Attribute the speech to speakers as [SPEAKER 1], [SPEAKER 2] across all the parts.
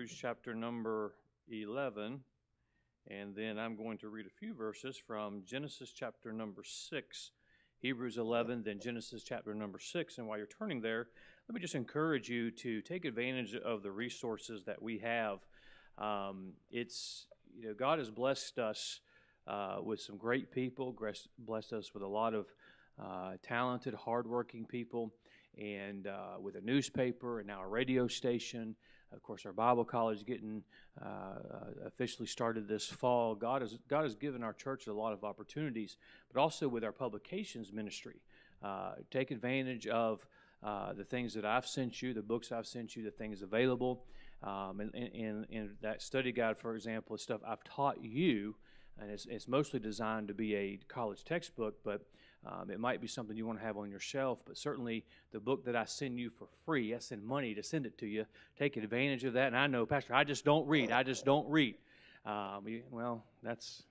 [SPEAKER 1] Hebrews chapter number 11, and then I'm going to read a few verses from Genesis chapter number 6, Hebrews 11, then Genesis chapter number 6. And while you're turning there, let me just encourage you to take advantage of the resources that we have. Um, it's, you know, God has blessed us uh, with some great people, blessed us with a lot of uh, talented, hardworking people and uh, with a newspaper and now a radio station. Of course, our Bible college getting uh, uh, officially started this fall. God has God has given our church a lot of opportunities, but also with our publications ministry. Uh, take advantage of uh, the things that I've sent you, the books I've sent you, the things available, um, and, and, and that study guide, for example, is stuff I've taught you, and it's, it's mostly designed to be a college textbook, but um, it might be something you want to have on your shelf, but certainly the book that I send you for free, I send money to send it to you. Take advantage of that. And I know, Pastor, I just don't read. I just don't read. Um, well, that's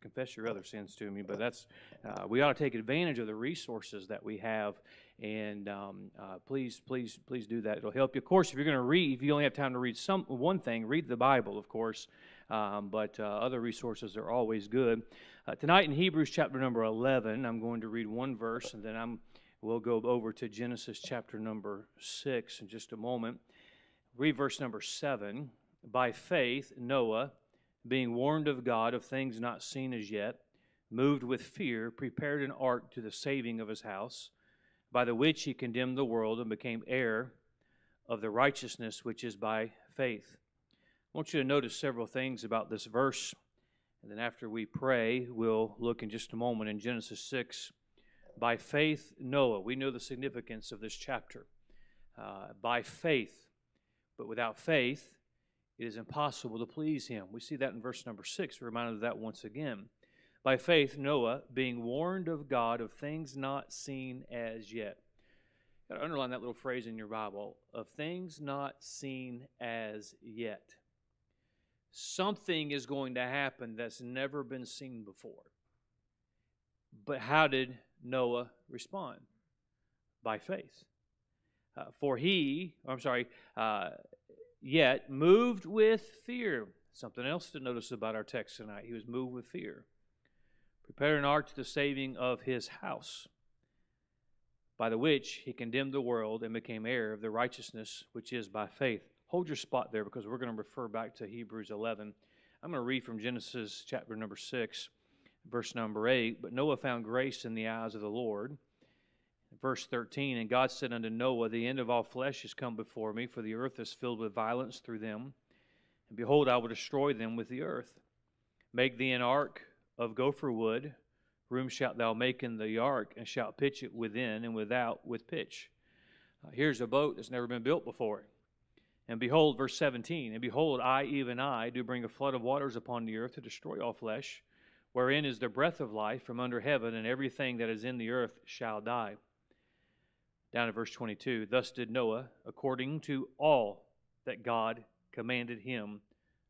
[SPEAKER 1] confess your other sins to me, but that's uh, we ought to take advantage of the resources that we have, and um, uh, please, please, please do that. It'll help you. Of course, if you're going to read, if you only have time to read some one thing, read the Bible, of course. Um, but uh, other resources are always good. Uh, tonight in Hebrews chapter number 11, I'm going to read one verse, and then I'm we'll go over to Genesis chapter number six in just a moment. Read verse number seven. By faith, Noah being warned of God of things not seen as yet, moved with fear, prepared an ark to the saving of his house, by the which he condemned the world and became heir of the righteousness which is by faith. I want you to notice several things about this verse, and then after we pray, we'll look in just a moment in Genesis 6. By faith, Noah. We know the significance of this chapter. Uh, by faith, but without faith, it is impossible to please him. We see that in verse number six. We're reminded of that once again. By faith, Noah, being warned of God of things not seen as yet. Got to underline that little phrase in your Bible of things not seen as yet. Something is going to happen that's never been seen before. But how did Noah respond? By faith. Uh, for he, I'm sorry, uh, yet moved with fear. Something else to notice about our text tonight. He was moved with fear. Prepared an ark to the saving of his house, by the which he condemned the world and became heir of the righteousness which is by faith. Hold your spot there because we're going to refer back to Hebrews 11. I'm going to read from Genesis chapter number 6, verse number 8. But Noah found grace in the eyes of the Lord verse 13 And God said unto Noah, The end of all flesh is come before me, for the earth is filled with violence through them. And behold, I will destroy them with the earth. Make thee an ark of gopher wood. Room shalt thou make in the ark, and shalt pitch it within and without with pitch. Uh, here's a boat that's never been built before. And behold, verse 17, and behold, I, even I, do bring a flood of waters upon the earth to destroy all flesh, wherein is the breath of life from under heaven, and everything that is in the earth shall die down at verse 22 Thus did Noah, according to all that God commanded him,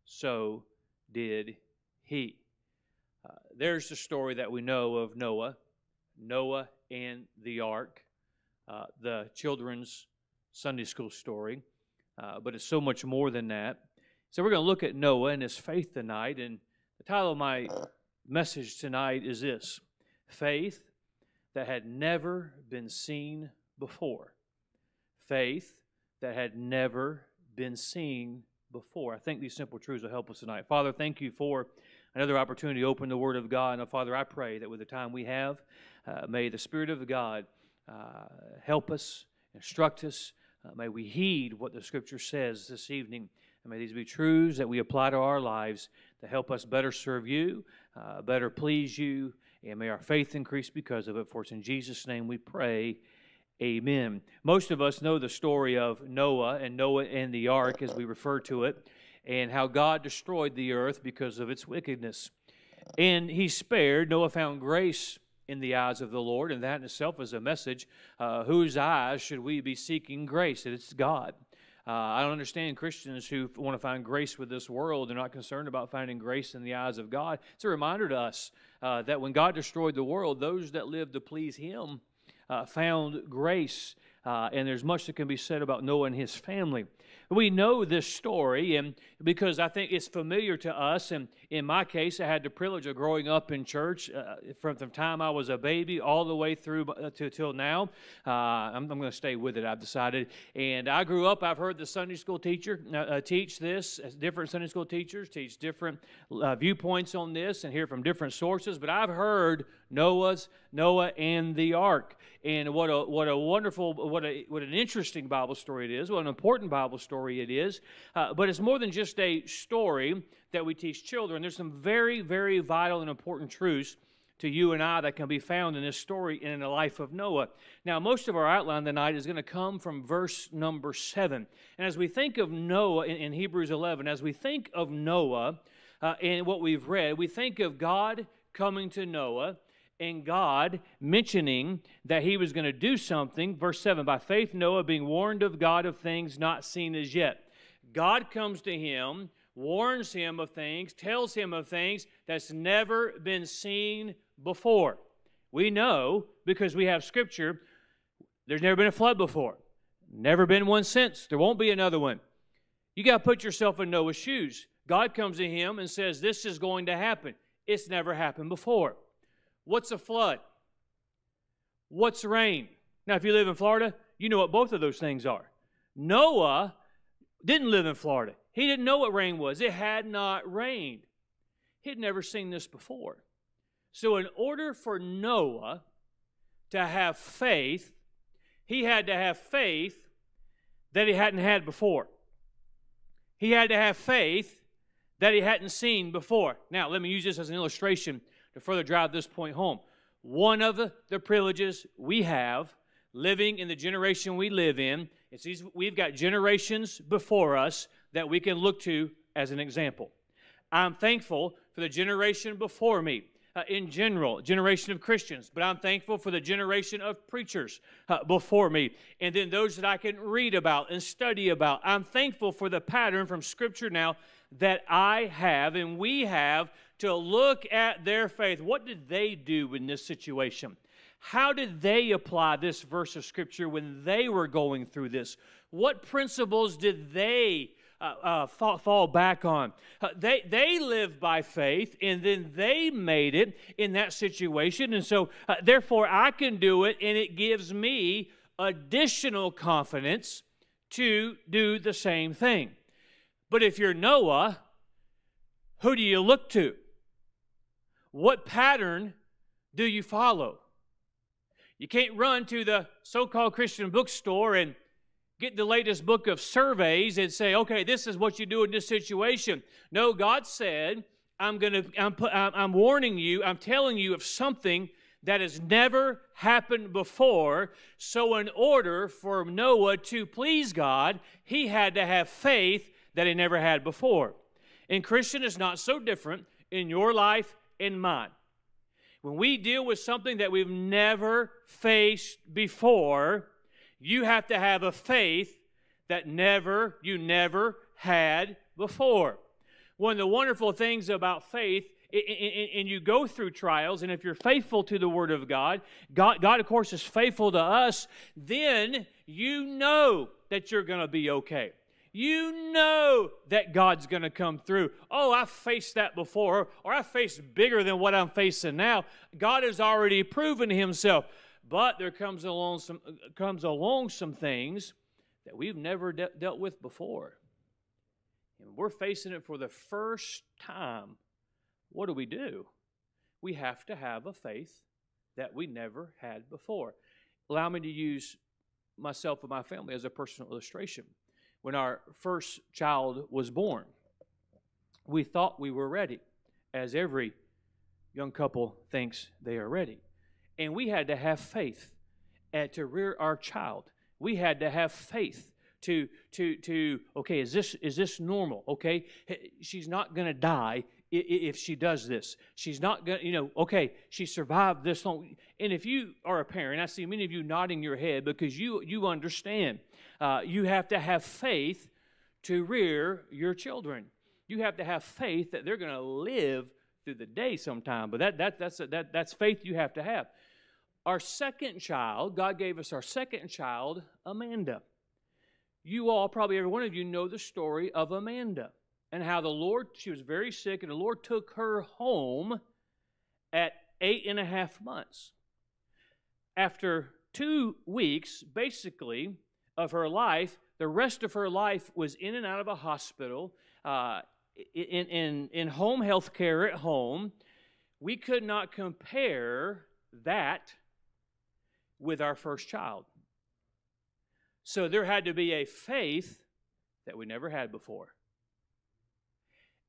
[SPEAKER 1] so did he. Uh, there's the story that we know of Noah, Noah and the ark, uh, the children's Sunday school story, uh, but it's so much more than that. So we're going to look at Noah and his faith tonight, and the title of my message tonight is this Faith that had never been seen before, faith that had never been seen before. I think these simple truths will help us tonight. Father, thank you for another opportunity to open the Word of God. And Father, I pray that with the time we have, uh, may the Spirit of God uh, help us, instruct us. Uh, may we heed what the Scripture says this evening. And may these be truths that we apply to our lives to help us better serve you, uh, better please you, and may our faith increase because of it. For it's in Jesus' name we pray. Amen. Most of us know the story of Noah and Noah and the ark, as we refer to it, and how God destroyed the earth because of its wickedness. And he spared, Noah found grace in the eyes of the Lord, and that in itself is a message. Uh, whose eyes should we be seeking grace? It's God. Uh, I don't understand Christians who want to find grace with this world. They're not concerned about finding grace in the eyes of God. It's a reminder to us uh, that when God destroyed the world, those that lived to please Him uh, found grace. Uh, and there's much that can be said about Noah and his family. We know this story, and because I think it's familiar to us. And in my case, I had the privilege of growing up in church uh, from the time I was a baby all the way through uh, to till now. Uh, I'm, I'm going to stay with it. I've decided. And I grew up. I've heard the Sunday school teacher uh, uh teach this. Different Sunday school teachers teach different uh, viewpoints on this, and hear from different sources. But I've heard Noah's Noah and the ark. And what a what a wonderful what a what an interesting Bible story it is. What an important Bible story it is. Uh, but it's more than just a story that we teach children. There's some very very vital and important truths to you and I that can be found in this story in the life of Noah. Now, most of our outline tonight is going to come from verse number seven. And as we think of Noah in, in Hebrews 11, as we think of Noah uh, and what we've read, we think of God coming to Noah and God mentioning that he was going to do something. Verse 7 By faith, Noah, being warned of God of things not seen as yet. God comes to him, warns him of things, tells him of things that's never been seen before. We know because we have scripture, there's never been a flood before. Never been one since. There won't be another one. You got to put yourself in Noah's shoes. God comes to him and says, This is going to happen. It's never happened before. What's a flood? What's rain? Now, if you live in Florida, you know what both of those things are. Noah didn't live in Florida. He didn't know what rain was. It had not rained. He'd never seen this before. So, in order for Noah to have faith, he had to have faith that he hadn't had before. He had to have faith that he hadn't seen before. Now, let me use this as an illustration to further drive this point home. One of the, privileges we have living in the generation we live in is these, we've got generations before us that we can look to as an example. I'm thankful for the generation before me. Uh, in general, generation of Christians, but I'm thankful for the generation of preachers uh, before me, and then those that I can read about and study about. I'm thankful for the pattern from Scripture now that I have and we have to look at their faith. What did they do in this situation? How did they apply this verse of Scripture when they were going through this? What principles did they uh, uh, fall, fall, back on? Uh, they, they lived by faith and then they made it in that situation. And so, uh, therefore, I can do it and it gives me additional confidence to do the same thing. But if you're Noah, who do you look to? What pattern do you follow? You can't run to the so called Christian bookstore and get the latest book of surveys and say, okay, this is what you do in this situation. No, God said, I'm going to, I'm, I'm warning you, I'm telling you of something that has never happened before. So, in order for Noah to please God, he had to have faith that he never had before. And Christian is not so different in your life and mind. When we deal with something that we've never faced before, you have to have a faith that never, you never had before. One of the wonderful things about faith and you go through trials, and if you're faithful to the Word of God, God, God of course, is faithful to us, then you know that you're going to be okay you know that God's going to come through. Oh, I faced that before, or I faced bigger than what I'm facing now. God has already proven Himself. But there comes along some comes along some things that we've never de- dealt with before, and we're facing it for the first time. What do we do? We have to have a faith that we never had before. Allow me to use myself and my family as a personal illustration when our first child was born. We thought we were ready, as every young couple thinks they are ready. And we had to have faith to rear our child. We had to have faith to to to okay is this is this normal okay she's not going to die if she does this she's not going to you know okay she survived this long and if you are a parent i see many of you nodding your head because you you understand uh, you have to have faith to rear your children. You have to have faith that they're going to live through the day sometime. But that, that, that's, that, that's faith you have to have. Our second child, God gave us our second child, Amanda. you all, probably every one of you, know the story of Amanda and how the Lord, she was very sick, and the Lord took her home at eight and a half months. After two weeks, basically, of her life, the rest of her life was in and out of a hospital, uh, in, in, in home health care at home. We could not compare that with our first child. So there had to be a faith that we never had before.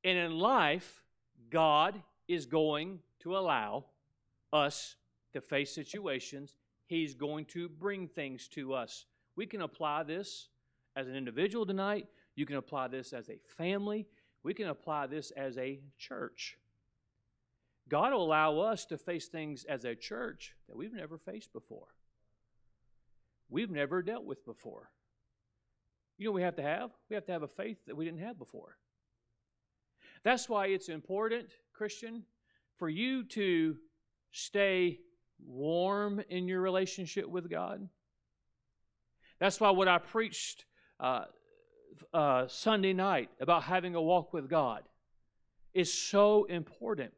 [SPEAKER 1] And in life, God is going to allow us to face situations. He's going to bring things to us. We can apply this as an individual tonight. You can apply this as a family. We can apply this as a church. God will allow us to face things as a church that we've never faced before. We've never dealt with before. You know we have to have? We have to have a faith that we didn't have before. That's why it's important, Christian, for you to stay warm in your relationship with God. That's why what I preached uh, uh, Sunday night about having a walk with God is so important.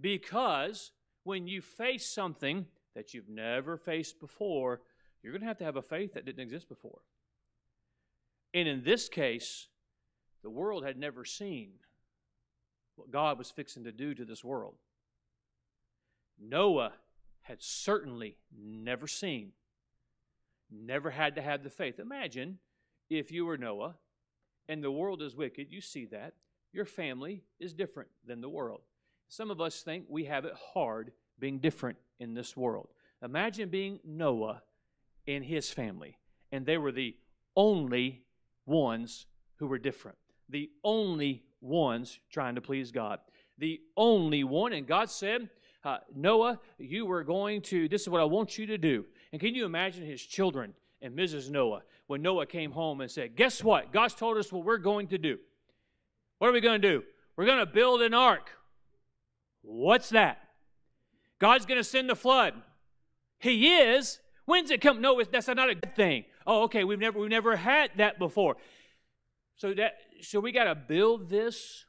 [SPEAKER 1] Because when you face something that you've never faced before, you're going to have to have a faith that didn't exist before. And in this case, the world had never seen what God was fixing to do to this world. Noah had certainly never seen, never had to have the faith. Imagine if you were Noah and the world is wicked, you see that. Your family is different than the world. Some of us think we have it hard being different in this world. Imagine being Noah and his family, and they were the only ones who were different, the only ones trying to please God. The only one. And God said, uh, Noah, you were going to, this is what I want you to do. And can you imagine his children and Mrs. Noah when Noah came home and said, Guess what? God's told us what we're going to do. What are we going to do? We're going to build an ark. What's that? God's going to send the flood. He is. When's it come? No, that's not a good thing. Oh, okay. We've never we've never had that before. So that so we got to build this,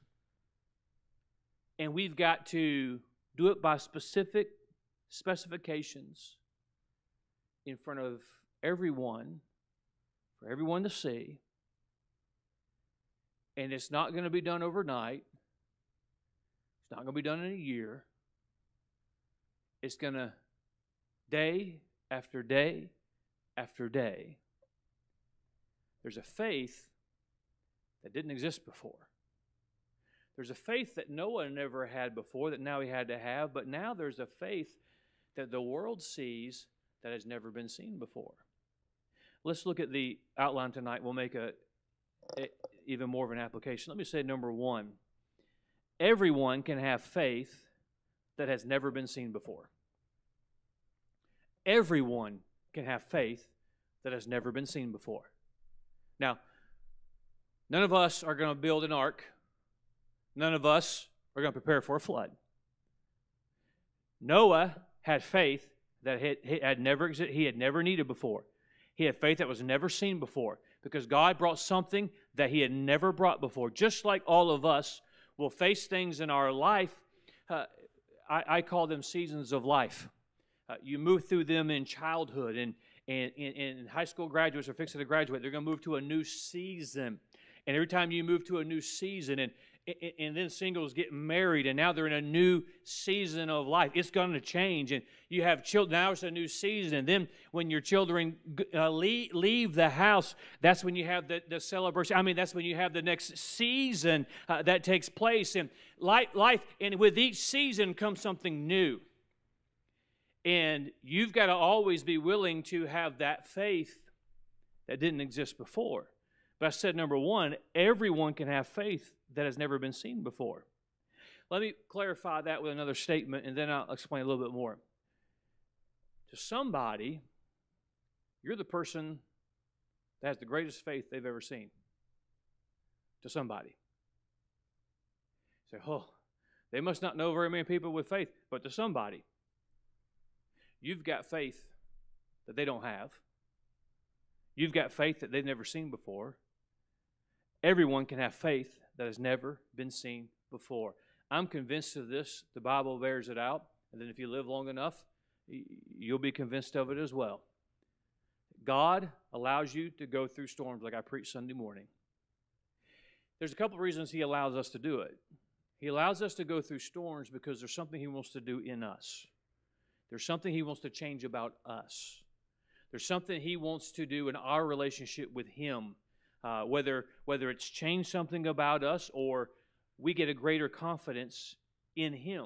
[SPEAKER 1] and we've got to do it by specific specifications in front of everyone, for everyone to see. And it's not going to be done overnight. It's not going to be done in a year. It's going to, day after day after day, there's a faith that didn't exist before. There's a faith that Noah never had before that now he had to have, but now there's a faith that the world sees that has never been seen before. Let's look at the outline tonight. We'll make a, a even more of an application. Let me say number 1. Everyone can have faith that has never been seen before. Everyone can have faith that has never been seen before. Now, None of us are going to build an ark. None of us are going to prepare for a flood. Noah had faith that he had never he had never needed before. He had faith that was never seen before because God brought something that he had never brought before. Just like all of us will face things in our life, uh, I, I, call them seasons of life. Uh, you move through them in childhood, and, and, and, and high school graduates are fixing to graduate. They're going to move to a new season. And every time you move to a new season, and, and then singles get married, and now they're in a new season of life, it's going to change. And you have children, now it's a new season. And then when your children uh, leave, leave, the house, that's when you have the, the celebration. I mean, that's when you have the next season uh, that takes place. And life, life, and with each season comes something new. And you've got to always be willing to have that faith that didn't exist before. But I said, number one, everyone can have faith that has never been seen before. Let me clarify that with another statement, and then I'll explain a little bit more. To somebody, you're the person that has the greatest faith they've ever seen. To somebody. say, oh, they must not know very many people with faith, but to somebody, you've got faith that they don't have You've got faith that they've never seen before. Everyone can have faith that has never been seen before. I'm convinced of this. The Bible bears it out. And then if you live long enough, you'll be convinced of it as well. God allows you to go through storms like I preached Sunday morning. There's a couple of reasons He allows us to do it. He allows us to go through storms because there's something He wants to do in us. There's something He wants to change about us. There's something He wants to do in our relationship with Him, uh, whether, whether it's changed something about us or we get a greater confidence in Him.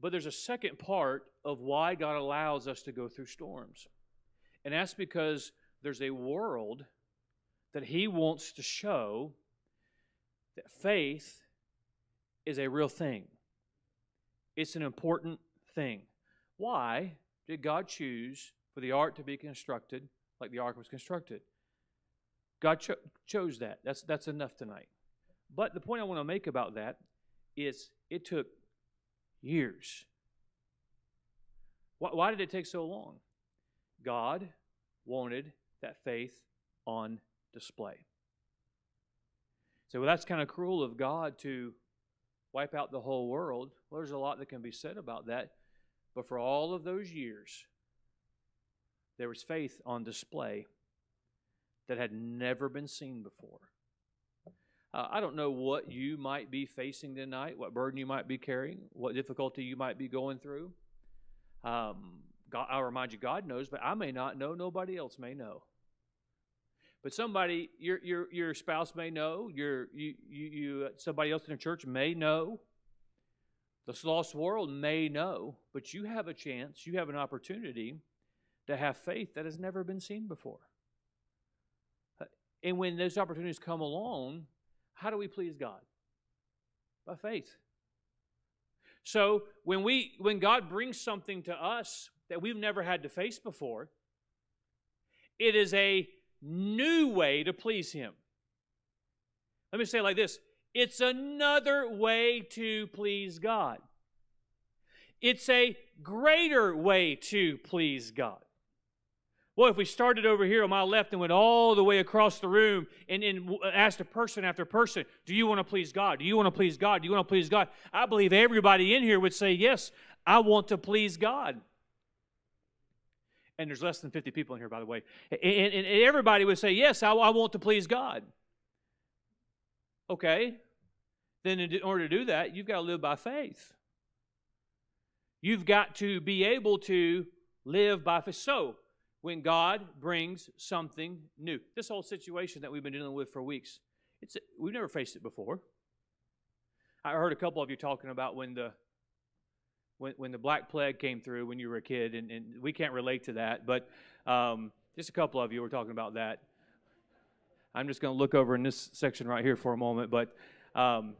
[SPEAKER 1] But there's a second part of why God allows us to go through storms. And that's because there's a world that He wants to show that faith is a real thing. It's an important thing. Why did God choose for the ark to be constructed like the ark was constructed? God cho- chose that. That's, that's enough tonight. But the point I want to make about that is it took years. Why, why did it take so long? God wanted that faith on display. So well, that's kind of cruel of God to wipe out the whole world. Well, there's a lot that can be said about that. But for all of those years, there was faith on display that had never been seen before. Uh, I don't know what you might be facing tonight, what burden you might be carrying, what difficulty you might be going through. Um, God, I'll remind you, God knows, but I may not know. Nobody else may know. But somebody, your your your spouse may know. Your you you, you somebody else in the church may know. This lost world may know, but you have a chance. You have an opportunity to have faith that has never been seen before. And when those opportunities come along, how do we please God? By faith. So when we when God brings something to us that we've never had to face before, it is a new way to please Him. Let me say it like this it's another way to please God. It's a greater way to please God. Well, if we started over here on my left and went all the way across the room and, and asked a person after person, Do you want to please God? Do you want to please God? Do you want to please God? I believe everybody in here would say, Yes, I want to please God. And there's less than 50 people in here, by the way. And, and, and everybody would say, Yes, I, I want to please God. Okay. Then, in order to do that, you've got to live by faith. You've got to be able to live by faith. So, when God brings something new. This whole situation that we've been dealing with for weeks, it's, we've never faced it before. I heard a couple of you talking about when the when, when the Black Plague came through when you were a kid, and, and we can't relate to that, but um, just a couple of you were talking about that. I'm just going to look over in this section right here for a moment, but um,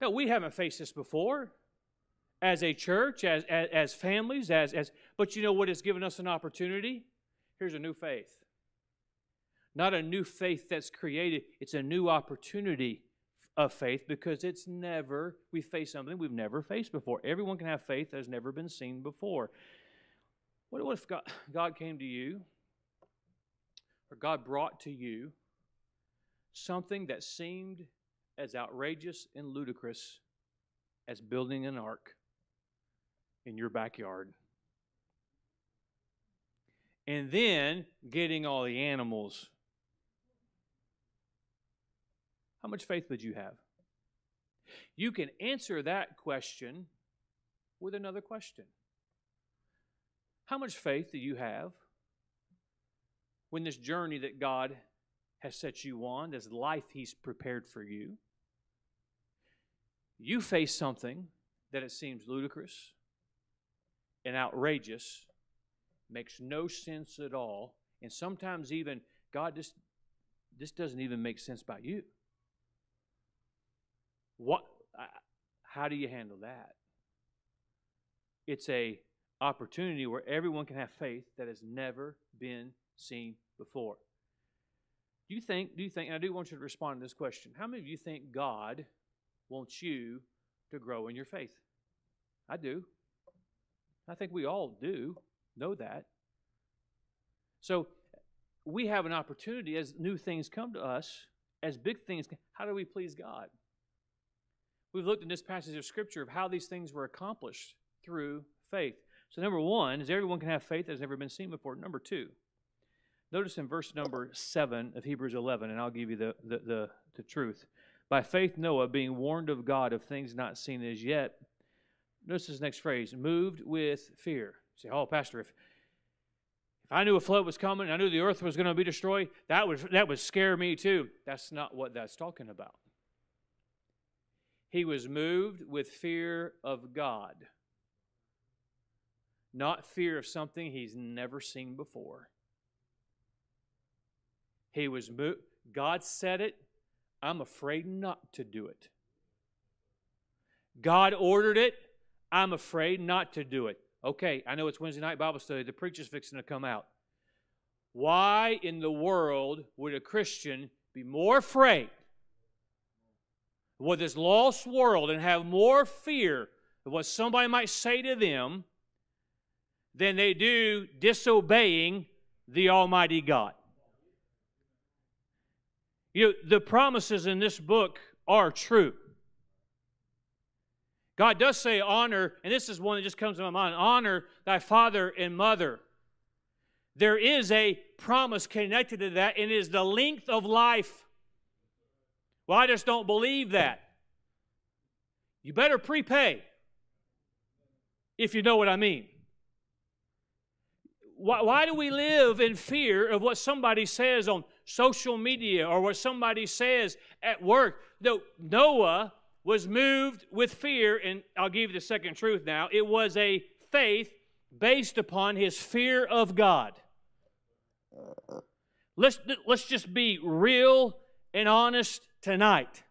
[SPEAKER 1] no, we haven't faced this before as a church, as, as, as families, as, as, but you know what has given us an opportunity? Here's a new faith. Not a new faith that's created, it's a new opportunity of faith because it's never, we face something we've never faced before. Everyone can have faith that has never been seen before. What if God, God came to you, or God brought to you something that seemed as outrageous and ludicrous as building an ark in your backyard? And then getting all the animals. How much faith would you have? You can answer that question with another question. How much faith do you have when this journey that God has set you on, this life He's prepared for you, you face something that it seems ludicrous and outrageous makes no sense at all. And sometimes even, God, this, this doesn't even make sense by you. What, how do you handle that? It's a opportunity where everyone can have faith that has never been seen before. Do you think, do you think, I do want you to respond to this question. How many of you think God wants you to grow in your faith? I do. I think we all do know that. So we have an opportunity as new things come to us, as big things, how do we please God? We've looked in this passage of Scripture of how these things were accomplished through faith. So, number one is everyone can have faith that has never been seen before. Number two, notice in verse number seven of Hebrews 11, and I'll give you the, the, the, the truth. By faith, Noah, being warned of God of things not seen as yet, notice this next phrase, moved with fear. Say, oh, Pastor, if, if I knew a flood was coming, I knew the earth was going to be destroyed, that would, that would scare me too. That's not what that's talking about. He was moved with fear of God, not fear of something he's never seen before. He was moved. God said it. I'm afraid not to do it. God ordered it. I'm afraid not to do it. Okay, I know it's Wednesday night Bible study. The preacher's fixing to come out. Why in the world would a Christian be more afraid with this lost world and have more fear of what somebody might say to them than they do disobeying the Almighty God. You know, the promises in this book are true. God does say, honor, and this is one that just comes to my mind honor thy father and mother. There is a promise connected to that, and it is the length of life. Well, I just don't believe that. You better prepay, if you know what I mean. Why, why do we live in fear of what somebody says on social media or what somebody says at work? No, Noah was moved with fear, and I'll give you the second truth now. It was a faith based upon his fear of God. Let's, let's just be real and honest tonight.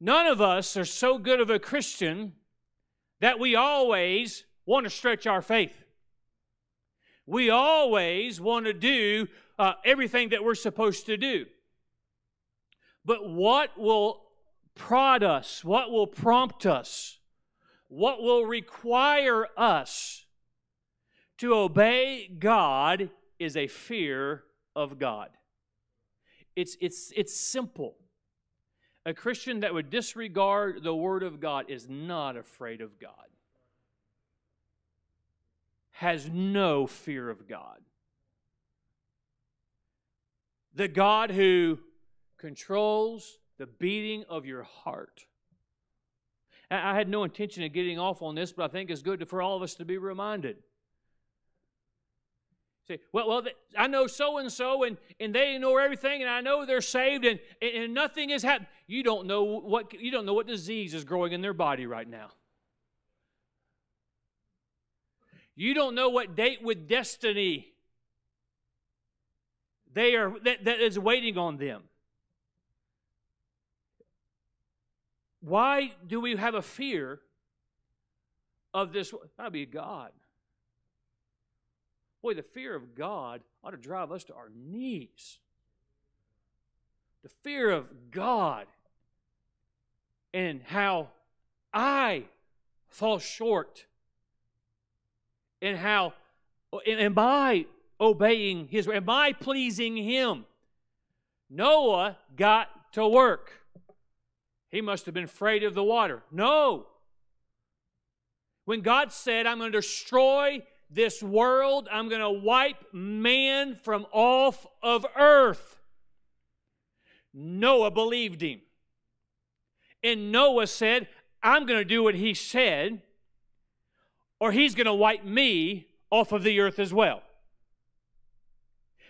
[SPEAKER 1] None of us are so good of a Christian that we always want to stretch our faith. We always want to do uh, everything that we're supposed to do. But what will prod us? What will prompt us? What will require us to obey God is a fear of God. It's, it's, it's simple. A Christian that would disregard the Word of God is not afraid of God, has no fear of God. The God who controls the beating of your heart. I had no intention of getting off on this, but I think it's good for all of us to be reminded. Say, well, well, I know so and so, and and they ignore everything, and I know they're saved, and, and nothing has happened. You don't know what you don't know what disease is growing in their body right now. You don't know what date with destiny they are that, that is waiting on them. Why do we have a fear of this? That'd be God. Boy, the fear of God ought to drive us to our knees. The fear of God and how I fall short and how am I obeying his am I pleasing him Noah got to work he must have been afraid of the water no when God said I'm going to destroy this world. I'm going to wipe man from off of earth. Noah believed him. And Noah said, I'm going to do what he said, or he's going to wipe me off of the earth as well.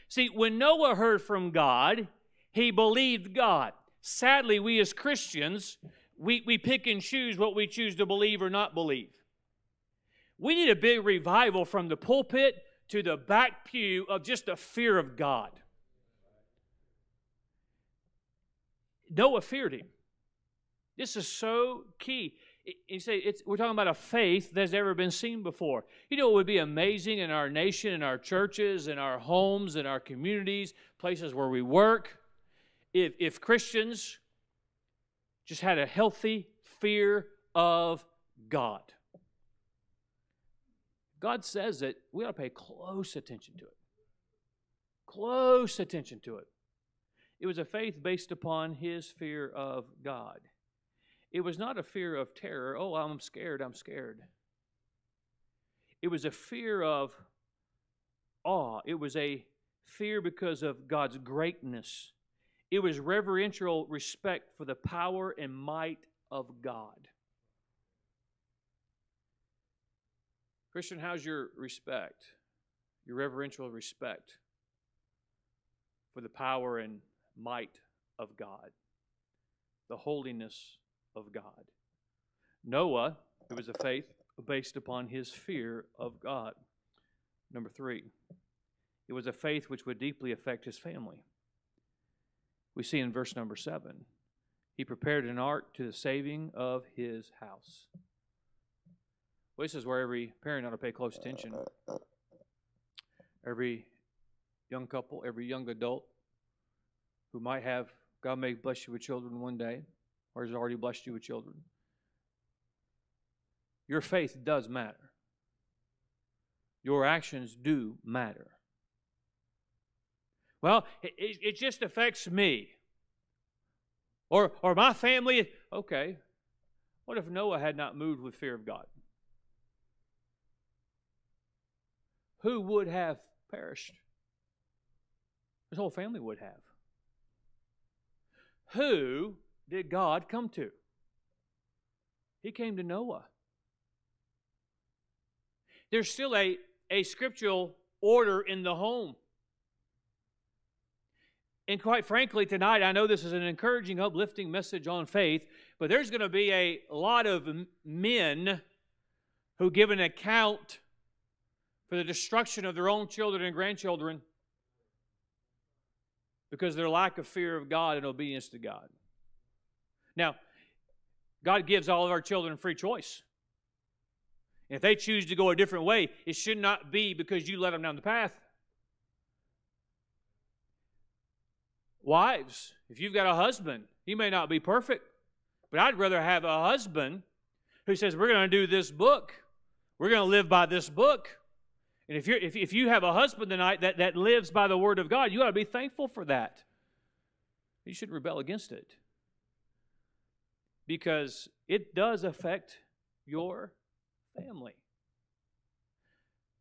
[SPEAKER 1] See, when Noah heard from God, he believed God. Sadly, we as Christians, we, we pick and choose what we choose to believe or not believe. We need a big revival from the pulpit to the back pew of just a fear of God. Noah feared him. This is so key. You say we're talking about a faith that's never been seen before. You know, it would be amazing in our nation, in our churches, in our homes, in our communities, places where we work, if, if Christians just had a healthy fear of God. God says it, we ought to pay close attention to it. close attention to it. It was a faith based upon his fear of God. It was not a fear of terror. Oh, I'm scared, I'm scared. It was a fear of awe. It was a fear because of God's greatness. It was reverential respect for the power and might of God. Christian, how's your respect, your reverential respect for the power and might of God, the holiness of God? Noah, it was a faith based upon his fear of God. Number three, it was a faith which would deeply affect his family. We see in verse number seven, he prepared an ark to the saving of his house. Well, this is where every parent ought to pay close attention. Every young couple, every young adult who might have, God may bless you with children one day, or has already blessed you with children. Your faith does matter. Your actions do matter. Well, it, it just affects me. Or, or my family. Okay. What if Noah had not moved with fear of God? Who would have perished? His whole family would have. Who did God come to? He came to Noah. There's still a, a scriptural order in the home. And quite frankly, tonight, I know this is an encouraging, uplifting message on faith, but there's going to be a lot of men who give an account for the destruction of their own children and grandchildren because of their lack of fear of God and obedience to God. Now, God gives all of our children free choice. And if they choose to go a different way, it should not be because you let them down the path. Wives, if you've got a husband, he may not be perfect, but I'd rather have a husband who says, We're going to do this book. We're going to live by this book. And if, you're, if, if you have a husband tonight that, that lives by the word of God, you ought to be thankful for that. You shouldn't rebel against it because it does affect your family.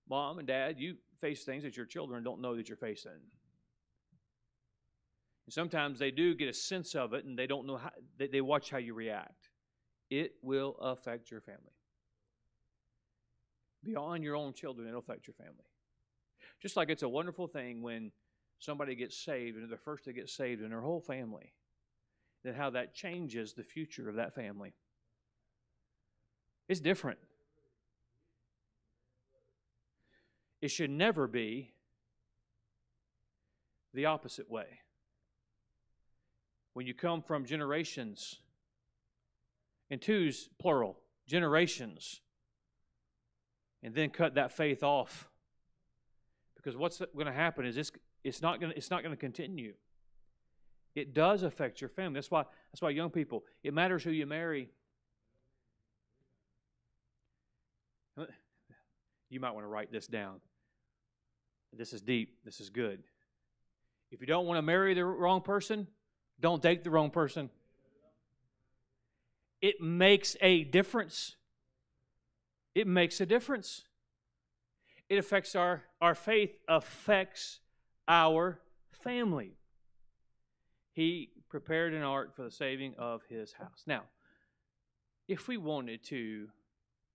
[SPEAKER 1] Mom and dad, you face things that your children don't know that you're facing. And sometimes they do get a sense of it and they don't know how, they, they watch how you react. It will affect your family. Beyond your own children, it'll affect your family. Just like it's a wonderful thing when somebody gets saved and they're the first to get saved in their whole family, then how that changes the future of that family. It's different. It should never be the opposite way. When you come from generations, and two's plural, generations, and then cut that faith off. Because what's going to happen is it's, it's not going to, it's not going to continue. It does affect your family. That's why that's why young people, it matters who you marry. You might want to write this down. This is deep. This is good. If you don't want to marry the wrong person, don't date the wrong person. It makes a difference. It makes a difference. It affects our, our faith, affects our family. He prepared an ark for the saving of his house. Now, if we wanted to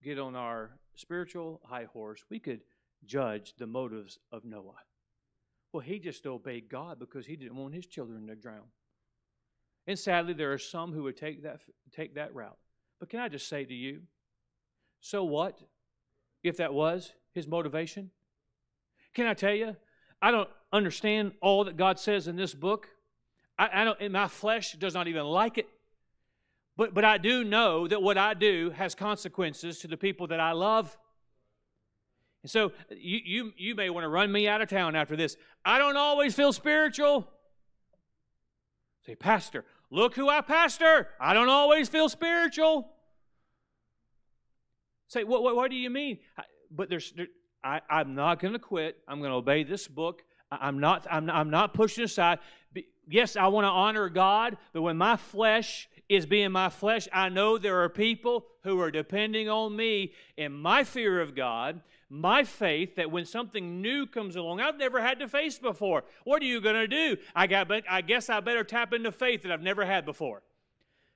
[SPEAKER 1] get on our spiritual high horse, we could judge the motives of Noah. Well, he just obeyed God because he didn't want his children to drown. And sadly, there are some who would take that, take that route. But can I just say to you, so what if that was his motivation? Can I tell you, I don't understand all that God says in this book. I, I don't, and my flesh does not even like it. But, but I do know that what I do has consequences to the people that I love. And so you, you, you may want to run me out of town after this. I don't always feel spiritual. Say, Pastor, look who I pastor. I don't always feel spiritual. Say, what, what, what do you mean? But there's, there, I, I'm not going to quit. I'm going to obey this book. I'm not, I'm, I'm not pushing aside. Yes, I want to honor God, but when my flesh is being my flesh, I know there are people who are depending on me in my fear of God, my faith that when something new comes along, I've never had to face before. What are you going to do? I, got, I guess I better tap into faith that I've never had before.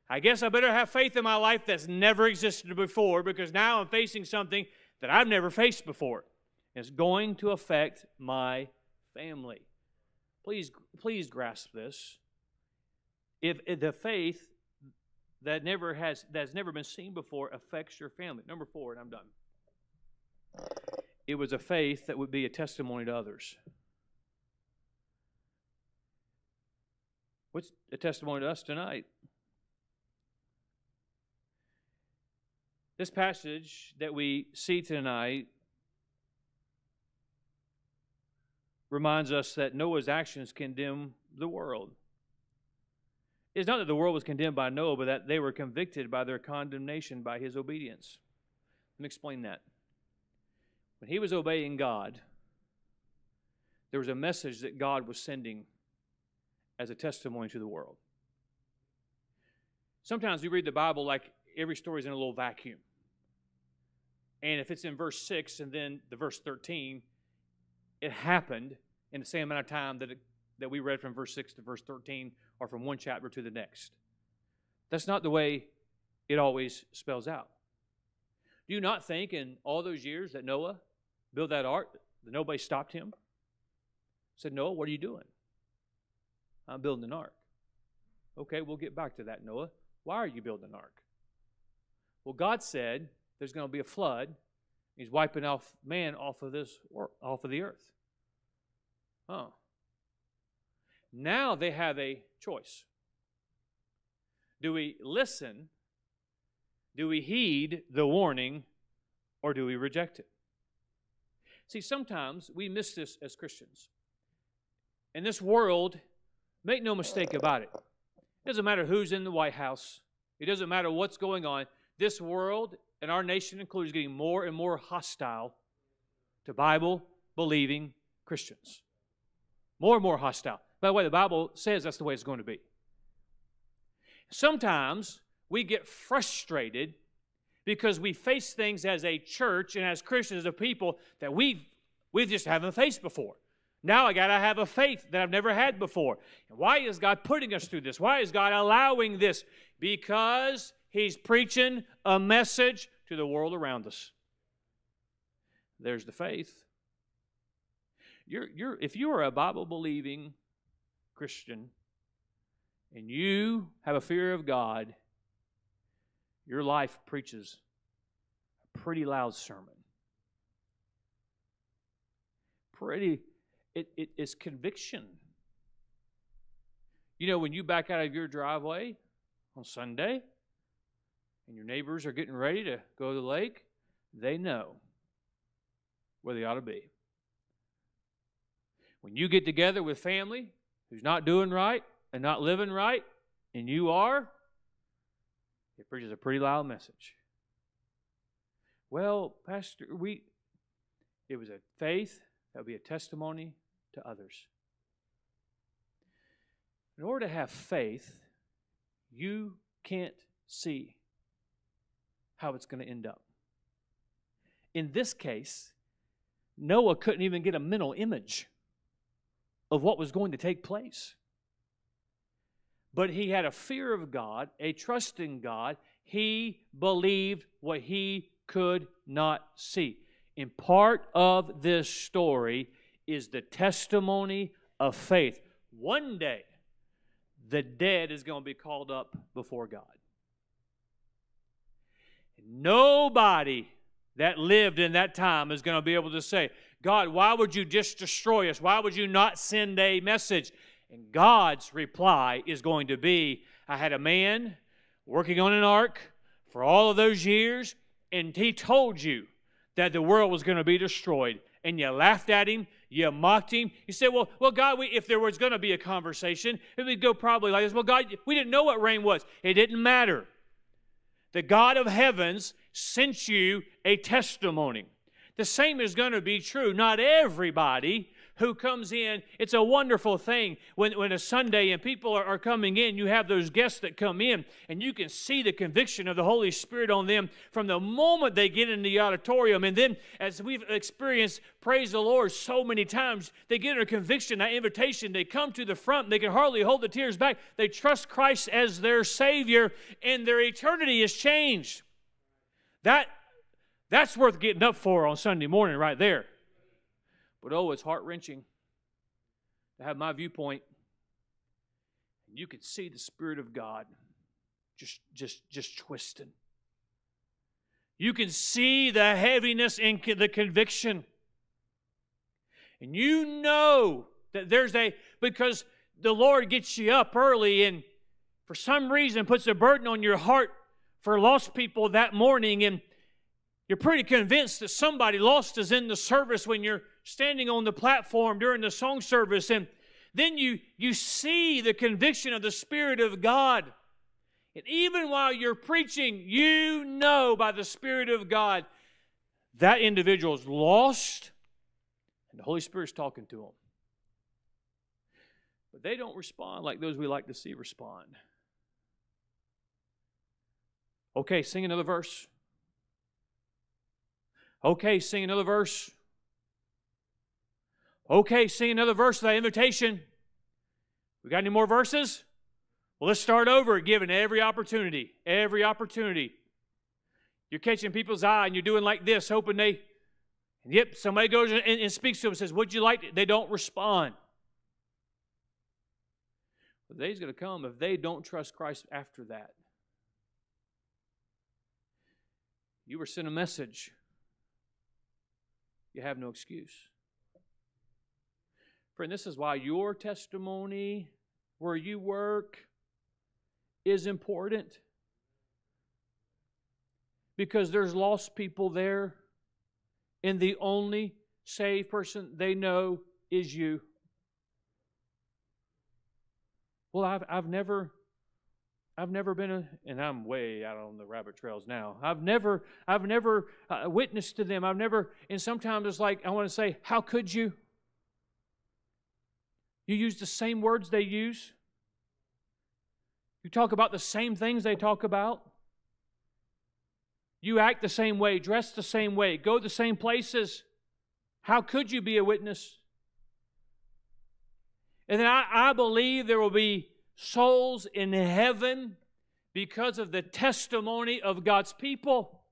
[SPEAKER 1] I guess I better have faith in my life that's never existed before because now I'm facing something that I've never faced before. It's going to affect my family. Please, please grasp this. If the faith that never has that's never been seen before affects your family. Number four, and I'm done. It was a faith that would be a testimony to others. What's a testimony to us tonight? This passage that we see tonight reminds us that Noah's actions condemn the world. It's not that the world was condemned by Noah, but that they were convicted by their condemnation by his obedience. Let me explain that. When he was obeying God, there was a message that God was sending as a testimony to the world. Sometimes we read the Bible like every story is in a little vacuum. And if it's in verse 6 and then the verse 13, it happened in the same amount of time that, it, that we read from verse 6 to verse 13 or from one chapter to the next. That's not the way it always spells out. Do you not think in all those years that Noah built that ark, that nobody stopped him? Said, Noah, what are you doing? I'm building an ark. Okay, we'll get back to that, Noah. Why are you building an ark? Well, God said there's going to be a flood. He's wiping off man off of this off of the earth. Oh. Now they have a choice. Do we listen? Do we heed the warning? Or do we reject it? See, sometimes we miss this as Christians. In this world, make no mistake about it. It doesn't matter who's in the White House, it doesn't matter what's going on. This world and our nation included, is getting more and more hostile to Bible believing Christians. More and more hostile. By the way, the Bible says that's the way it's going to be. Sometimes we get frustrated because we face things as a church and as Christians, as a people that we we just haven't faced before. Now I got to have a faith that I've never had before. And why is God putting us through this? Why is God allowing this? Because He's preaching a message to the world around us. There's the faith. You're, you're, if you are a Bible believing Christian and you have a fear of God, your life preaches a pretty loud sermon. Pretty, it, it is conviction. You know, when you back out of your driveway on Sunday, and your neighbors are getting ready to go to the lake, they know where they ought to be. When you get together with family who's not doing right and not living right, and you are, it preaches a pretty loud message. Well, Pastor, we it was a faith that would be a testimony to others. In order to have faith, you can't see how it's going to end up. In this case, Noah couldn't even get a mental image of what was going to take place. But he had a fear of God, a trust in God. He believed what he could not see. And part of this story is the testimony of faith. One day, the dead is going to be called up before God. Nobody that lived in that time is going to be able to say, God, why would you just destroy us? Why would you not send a message? And God's reply is going to be, I had a man working on an ark for all of those years, and he told you that the world was going to be destroyed. And you laughed at him, you mocked him. You said, Well, well, God, we, if there was going to be a conversation, it would go probably like this. Well, God, we didn't know what rain was. It didn't matter the God of heavens sent you a testimony. The same is going to be true. Not everybody who comes in. It's a wonderful thing when, when a Sunday and people are, are coming in, you have those guests that come in, and you can see the conviction of the Holy Spirit on them from the moment they get in the auditorium. And then, as we've experienced, praise the Lord, so many times, they get a conviction, that invitation, they come to the front, they can hardly hold the tears back. They trust Christ as their Savior, and their eternity is changed. That that's worth getting up for on Sunday morning, right there. But oh, it's heart wrenching to have my viewpoint. And you can see the Spirit of God just, just, just twisting. You can see the heaviness and the conviction. And you know that there's a, because the Lord gets you up early and for some reason puts a burden on your heart for lost people that morning. And you're pretty convinced that somebody lost is in the service when you're standing on the platform during the song service. And then you, you see the conviction of the Spirit of God. And even while you're preaching, you know by the Spirit of God that individual is lost and the Holy Spirit's talking to them. But they don't respond like those we like to see respond. Okay, sing another verse. Okay, sing another verse. Okay, sing another verse of that invitation. We got any more verses? Well, let's start over, given every opportunity. Every opportunity. You're catching people's eye and you're doing like this, hoping they, yep, somebody goes and, and speaks to them and says, Would you like to? They don't respond. The day's going to come if they don't trust Christ after that. You were sent a message you have no excuse. Friend, this is why your testimony, where you work, is important. Because there's lost people there, and the only saved person they know is you. Well, I've, I've never I've never been, a, and I'm way out on the rabbit trails now. I've never, I've never uh, witnessed to them. I've never, and sometimes it's like I want to say, how could you? You use the same words they use. You talk about the same things they talk about. You act the same way, dress the same way, go the same places. How could you be a witness? And then I, I believe there will be souls in heaven because of the testimony of God's people.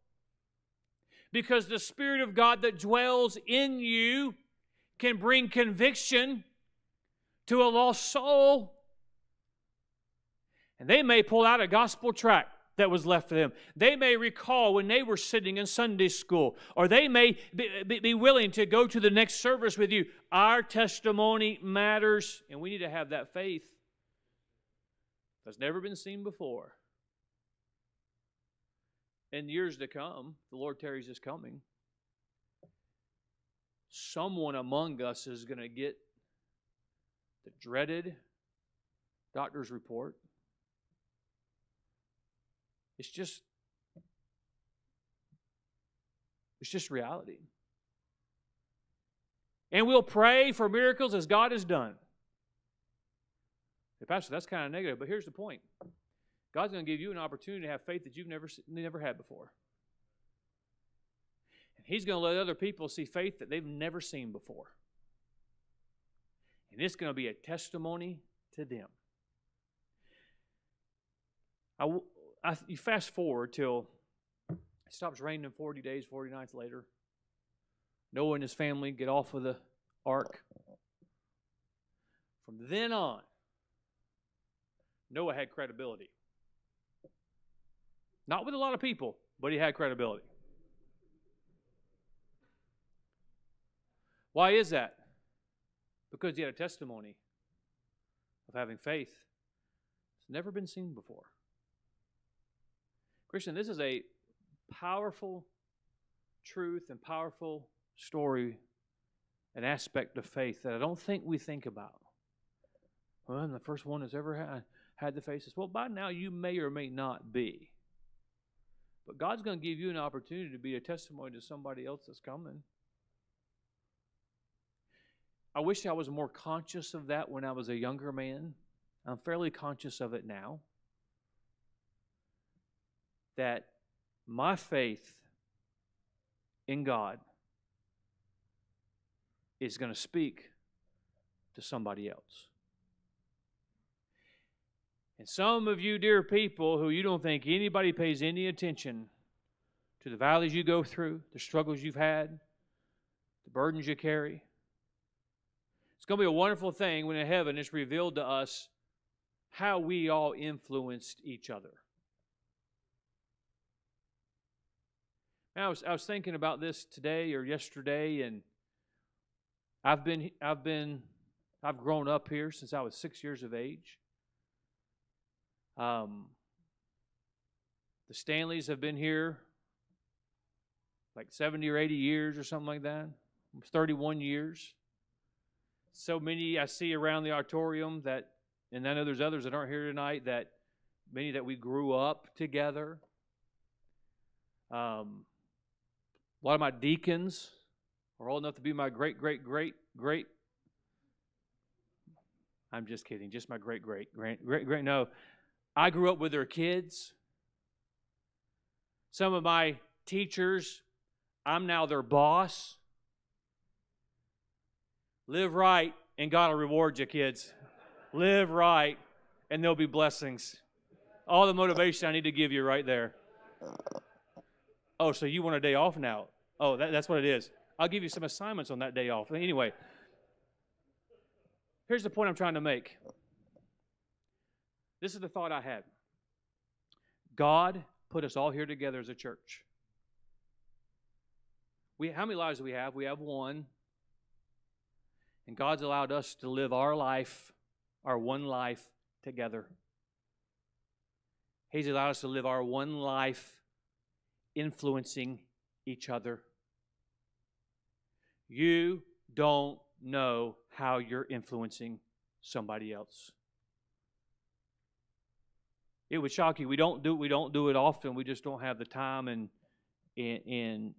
[SPEAKER 1] Because the Spirit of God that dwells in you can bring conviction to a lost soul. And they may pull out a gospel tract that was left for them. They may recall when they were sitting in Sunday school, or they may be, be, willing to go to the next service with you. Our testimony matters, and we need to have that faith that's never been seen before. In years to come, the Lord tarries is coming. Someone among us is going to get the dreaded doctor's report. It's just it's just reality. And we'll pray for miracles as God has done. Hey, Pastor, that's kind of negative, but here's the point God's going to give you an opportunity to have faith that you've never, never had before. And He's going to let other people see faith that they've never seen before. And it's going to be a testimony to them. I, I, you fast forward till it stops raining 40 days, 40 nights later. Noah and his family get off of the ark. From then on, Noah had credibility. Not with a lot of people, but he had credibility. Why is that? Because he had a testimony of having faith. It's never been seen before. Christian, this is a powerful truth and powerful story, an aspect of faith that I don't think we think about. Well, I'm the first one that's ever had had the faces. Well, by now you may or may not be. But God's going to give you an opportunity to be a testimony to somebody else that's coming. I wish I was more conscious of that when I was a younger man. I'm fairly conscious of it now. That my faith in God is going to speak to somebody else. And some of you, dear people, who you don't think anybody pays any attention to the valleys you go through, the struggles you've had, the burdens you carry, it's going to be a wonderful thing when in heaven it's revealed to us how we all influenced each other. I was, I was thinking about this today or yesterday, and I've been, I've been, I've grown up here since I was six years of age. Um, the Stanleys have been here like 70 or 80 years or something like that, 31 years so many I see around the auditorium that, and I know there's others that aren't here tonight that many that we grew up together. Um, a lot of my deacons are old enough to be my great, great, great, great. I'm just kidding, just my great, great, great, great, great. No, I grew up with their kids. Some of my teachers, I'm now their boss. Live right, and God will reward you, kids. Live right, and there'll be blessings. All the motivation I need to give you right there. Oh, so you want a day off now? Oh, that, that's what it is. I'll give you some assignments on that day off. Anyway, here's the point I'm trying to make. This is the thought I had God put us all here together as a church. We, how many lives do we have? We have one. And God's allowed us to live our life, our one life together. He's allowed us to live our one life influencing each other. You don't know how you're influencing somebody else. It would shock you. We don't do we don't do it often. We just don't have the time and and, and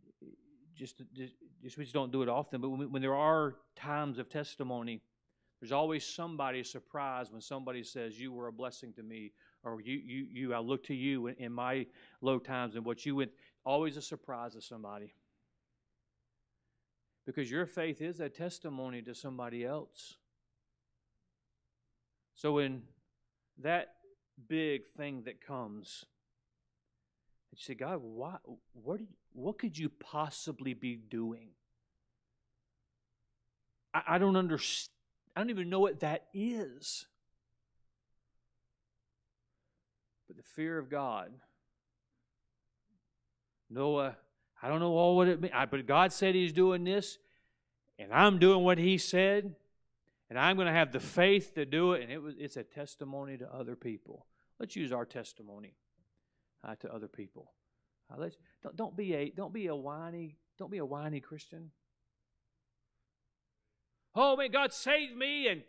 [SPEAKER 1] just, just we just don't do it often. But when, when there are times of testimony, there's always somebody surprised when somebody says, "You were a blessing to me," or "You, you, you." I look to you in, in my low times and what you went. Always a surprise to somebody because your faith is a testimony to somebody else. So when that big thing that comes, And you say, God, why, what, you, what could you possibly be doing? I, I don't understand. I don't even know what that is. But the fear of God, Noah, I don't know all what it means, but God said He's doing this, and I'm doing what He said, and I'm going to have the faith to do it, and it was, it's a testimony to other people. Let's use our testimony uh, to other people. Uh, let's, don't, don't, be a, don't be a whiny, don't be a whiny Christian. Oh man, God saved me and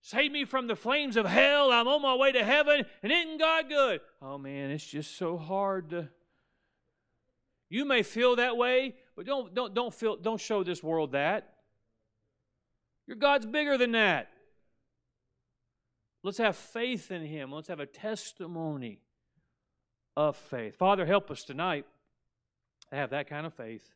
[SPEAKER 1] saved me from the flames of hell. I'm on my way to heaven, and isn't God good? Oh man, it's just so hard to. You may feel that way, but don't don't don't feel don't show this world that. Your God's bigger than that. Let's have faith in Him. Let's have a testimony of faith. Father, help us tonight to have that kind of faith.